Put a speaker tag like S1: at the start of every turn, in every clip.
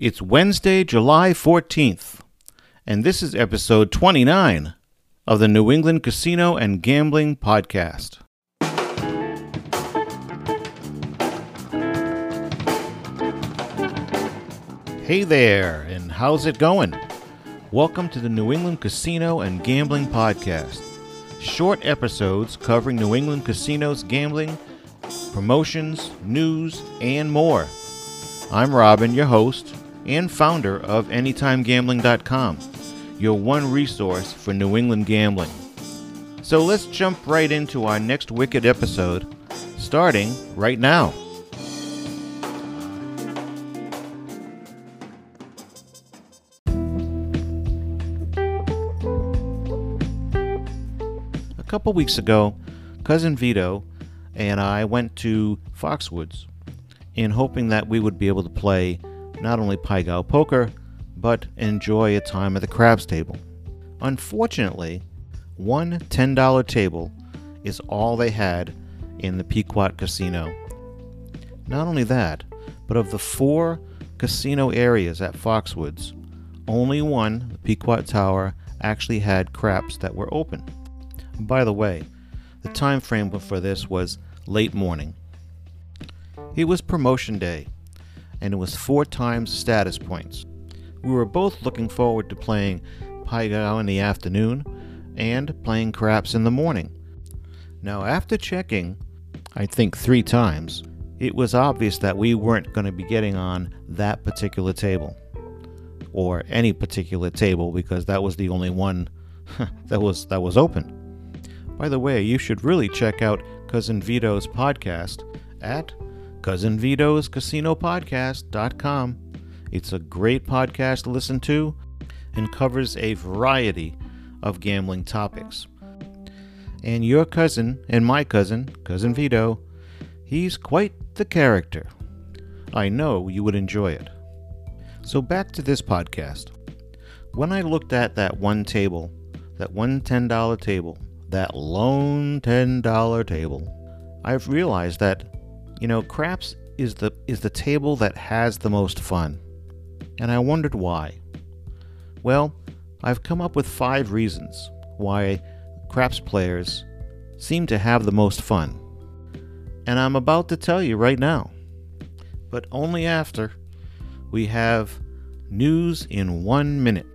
S1: It's Wednesday, July 14th, and this is episode 29 of the New England Casino and Gambling Podcast. Hey there, and how's it going? Welcome to the New England Casino and Gambling Podcast. Short episodes covering New England casinos, gambling, promotions, news, and more. I'm Robin, your host and founder of AnytimeGambling.com, your one resource for New England gambling. So let's jump right into our next Wicked episode, starting right now. A couple weeks ago, cousin Vito and I went to Foxwoods in hoping that we would be able to play not only Pai Gow poker, but enjoy a time at the craps table. Unfortunately, one $10 table is all they had in the Pequot Casino. Not only that, but of the four casino areas at Foxwoods, only one, the Pequot Tower, actually had craps that were open. By the way, the time frame for this was late morning. It was promotion day, and it was four times status points. We were both looking forward to playing Pai Gow in the afternoon and playing craps in the morning. Now, after checking, I think three times, it was obvious that we weren't going to be getting on that particular table. Or any particular table because that was the only one that was that was open. By the way, you should really check out Cousin Vito's podcast at cousinvitoscasinopodcast.com. It's a great podcast to listen to and covers a variety of gambling topics. And your cousin and my cousin, Cousin Vito, he's quite the character. I know you would enjoy it. So back to this podcast. When I looked at that one table, that one $10 table, that lone $10 table, I've realized that you know, craps is the is the table that has the most fun. And I wondered why. Well, I've come up with 5 reasons why craps players seem to have the most fun. And I'm about to tell you right now. But only after we have news in 1 minute.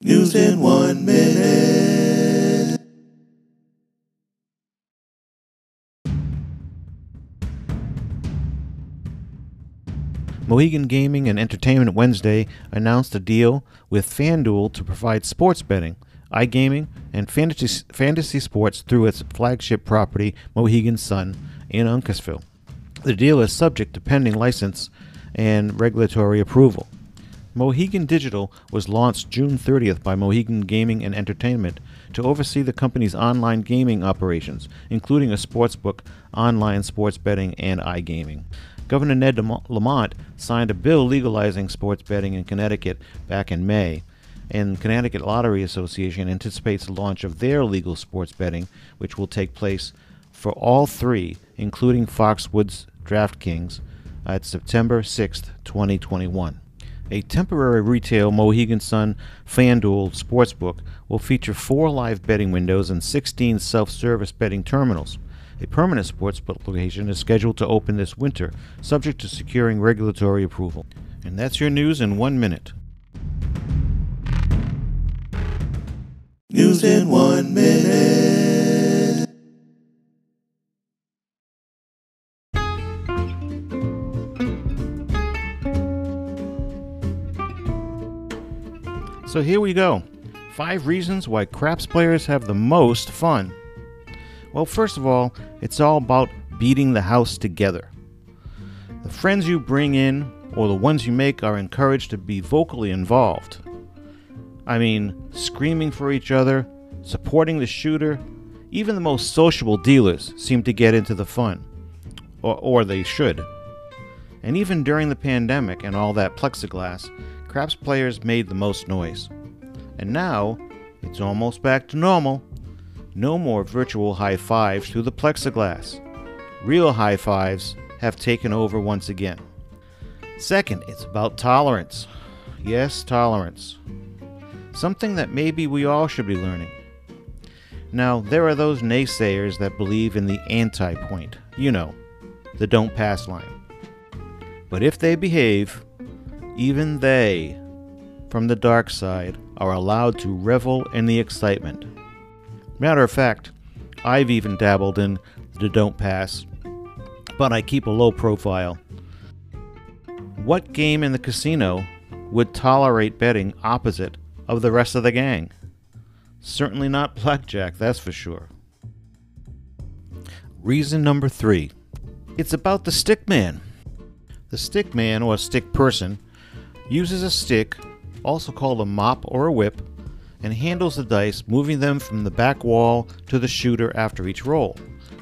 S2: News in one minute.
S1: Mohegan Gaming and Entertainment Wednesday announced a deal with FanDuel to provide sports betting, iGaming, and fantasy, fantasy sports through its flagship property, Mohegan Sun, in Uncasville. The deal is subject to pending license and regulatory approval. Mohegan Digital was launched June 30th by Mohegan Gaming and Entertainment to oversee the company's online gaming operations, including a sportsbook, online sports betting, and iGaming. Governor Ned Lamont signed a bill legalizing sports betting in Connecticut back in May, and Connecticut Lottery Association anticipates the launch of their legal sports betting, which will take place for all three, including Foxwoods DraftKings, at September 6th, 2021. A temporary retail Mohegan Sun FanDuel Sportsbook will feature four live betting windows and 16 self service betting terminals. A permanent sportsbook location is scheduled to open this winter, subject to securing regulatory approval. And that's your news in one minute.
S2: News in one minute.
S1: So here we go. Five reasons why craps players have the most fun. Well, first of all, it's all about beating the house together. The friends you bring in or the ones you make are encouraged to be vocally involved. I mean, screaming for each other, supporting the shooter, even the most sociable dealers seem to get into the fun. Or, or they should. And even during the pandemic and all that plexiglass, craps players made the most noise. And now, it's almost back to normal. No more virtual high fives through the plexiglass. Real high fives have taken over once again. Second, it's about tolerance. Yes, tolerance. Something that maybe we all should be learning. Now, there are those naysayers that believe in the anti point, you know, the don't pass line. But if they behave, even they, from the dark side, are allowed to revel in the excitement. Matter of fact, I've even dabbled in the don't pass, but I keep a low profile. What game in the casino would tolerate betting opposite of the rest of the gang? Certainly not blackjack, that's for sure. Reason number three it's about the stick man. The stick man or stick person uses a stick, also called a mop or a whip, and handles the dice, moving them from the back wall to the shooter after each roll.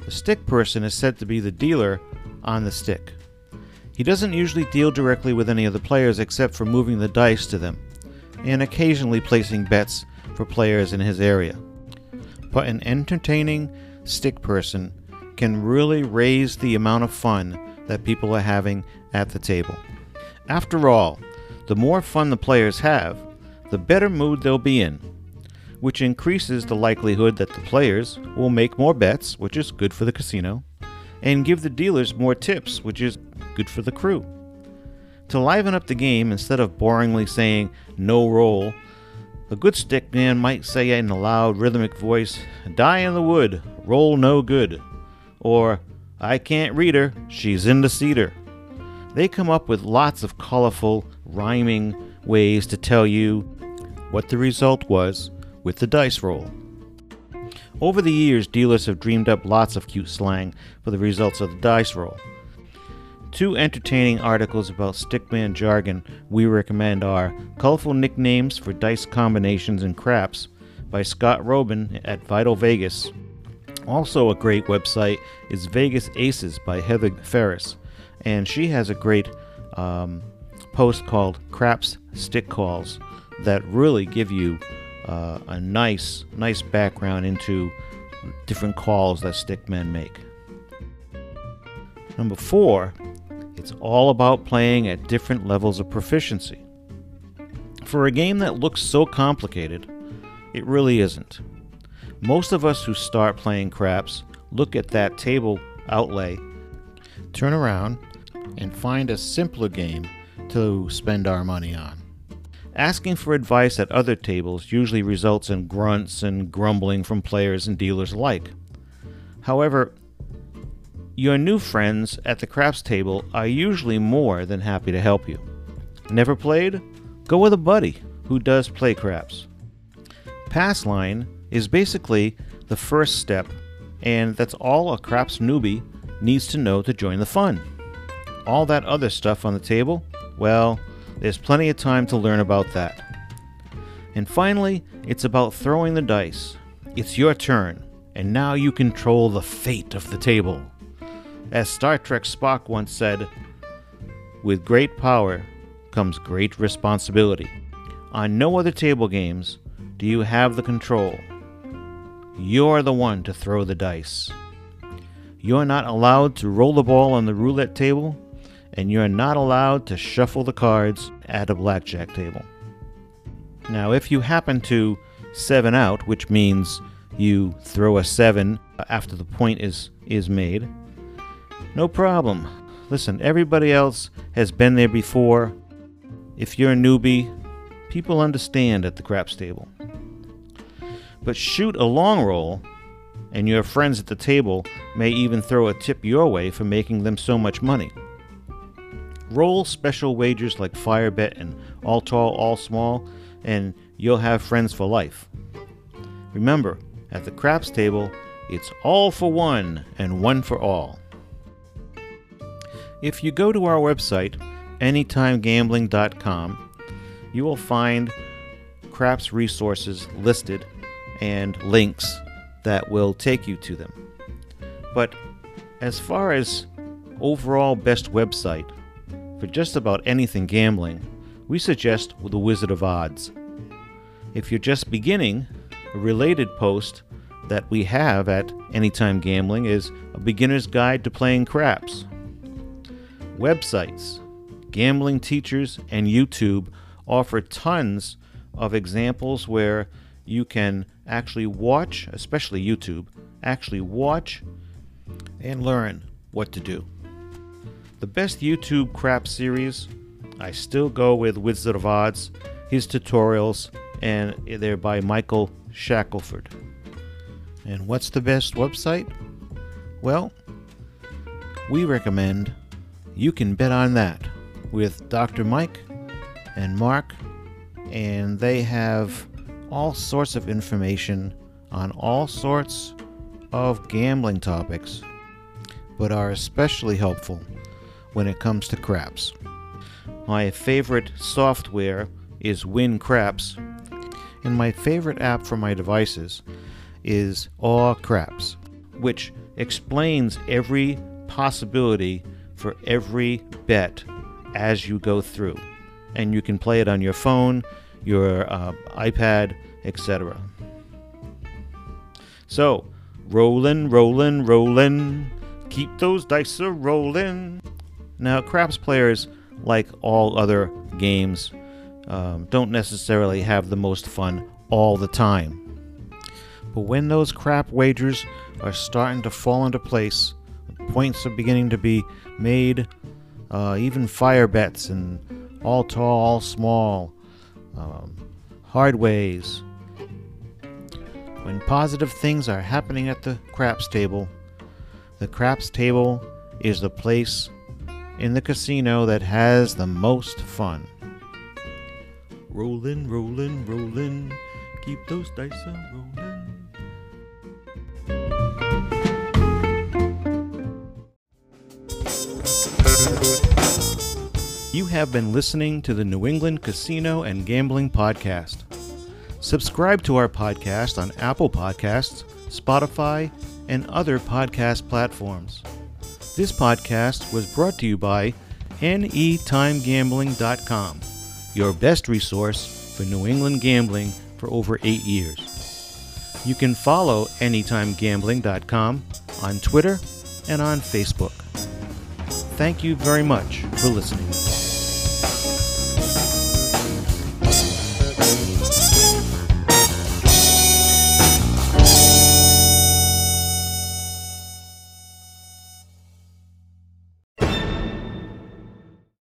S1: The stick person is said to be the dealer on the stick. He doesn't usually deal directly with any of the players except for moving the dice to them, and occasionally placing bets for players in his area. But an entertaining stick person can really raise the amount of fun that people are having at the table. After all, the more fun the players have, the better mood they'll be in, which increases the likelihood that the players will make more bets, which is good for the casino, and give the dealers more tips, which is good for the crew. To liven up the game, instead of boringly saying no roll, a good stick man might say in a loud rhythmic voice, Die in the wood, roll no good, or I can't read her, she's in the cedar. They come up with lots of colorful, rhyming ways to tell you what the result was with the dice roll. Over the years, dealers have dreamed up lots of cute slang for the results of the dice roll. Two entertaining articles about stickman jargon we recommend are Colorful Nicknames for Dice Combinations and Craps by Scott Roeben at Vital Vegas. Also, a great website is Vegas Aces by Heather Ferris, and she has a great um, post called Craps Stick Calls that really give you uh, a nice, nice background into different calls that stickmen make. Number four, it's all about playing at different levels of proficiency. For a game that looks so complicated, it really isn't. Most of us who start playing craps look at that table outlay, turn around, and find a simpler game to spend our money on. Asking for advice at other tables usually results in grunts and grumbling from players and dealers alike. However, your new friends at the craps table are usually more than happy to help you. Never played? Go with a buddy who does play craps. Pass line is basically the first step, and that's all a craps newbie needs to know to join the fun. All that other stuff on the table, well, there's plenty of time to learn about that. And finally, it's about throwing the dice. It's your turn, and now you control the fate of the table. As Star Trek Spock once said, with great power comes great responsibility. On no other table games do you have the control. You're the one to throw the dice. You're not allowed to roll the ball on the roulette table, and you're not allowed to shuffle the cards at a blackjack table. Now, if you happen to seven out, which means you throw a seven after the point is, is made, no problem. Listen, everybody else has been there before. If you're a newbie, people understand at the craps table. But shoot a long roll, and your friends at the table may even throw a tip your way for making them so much money. Roll special wagers like Fire Bet and All Tall, All Small, and you'll have friends for life. Remember, at the craps table, it's all for one and one for all. If you go to our website, anytimegambling.com, you will find craps resources listed and links that will take you to them. But as far as overall best website for just about anything gambling, we suggest The Wizard of Odds. If you're just beginning, a related post that we have at Anytime Gambling is a beginner's guide to playing craps. Websites, gambling teachers, and YouTube offer tons of examples where you can actually watch, especially YouTube, actually watch and learn what to do. The best YouTube crap series, I still go with Wizard of Odds, his tutorials, and they're by Michael Shackelford. And what's the best website? Well, we recommend You Can Bet on That with Dr. Mike and Mark, and they have all sorts of information on all sorts of gambling topics, but are especially helpful when it comes to craps. My favorite software is Win Craps, and my favorite app for my devices is All Craps, which explains every possibility for every bet as you go through. And you can play it on your phone, your uh, iPad, etc. So, rollin', rollin', rollin', keep those dice a rollin'. Now, craps players, like all other games, um, don't necessarily have the most fun all the time. But when those crap wagers are starting to fall into place, points are beginning to be made, uh, even fire bets and all tall, all small, um, hard ways. When positive things are happening at the craps table, the craps table is the place in the casino that has the most fun. Rollin', rollin', rollin', keep those dice a rollin'. You have been listening to the New England Casino and Gambling Podcast. Subscribe to our podcast on Apple Podcasts, Spotify, and other podcast platforms. This podcast was brought to you by AnytimeGambling.com, your best resource for New England gambling for over eight years. You can follow AnytimeGambling.com on Twitter and on Facebook. Thank you very much for listening.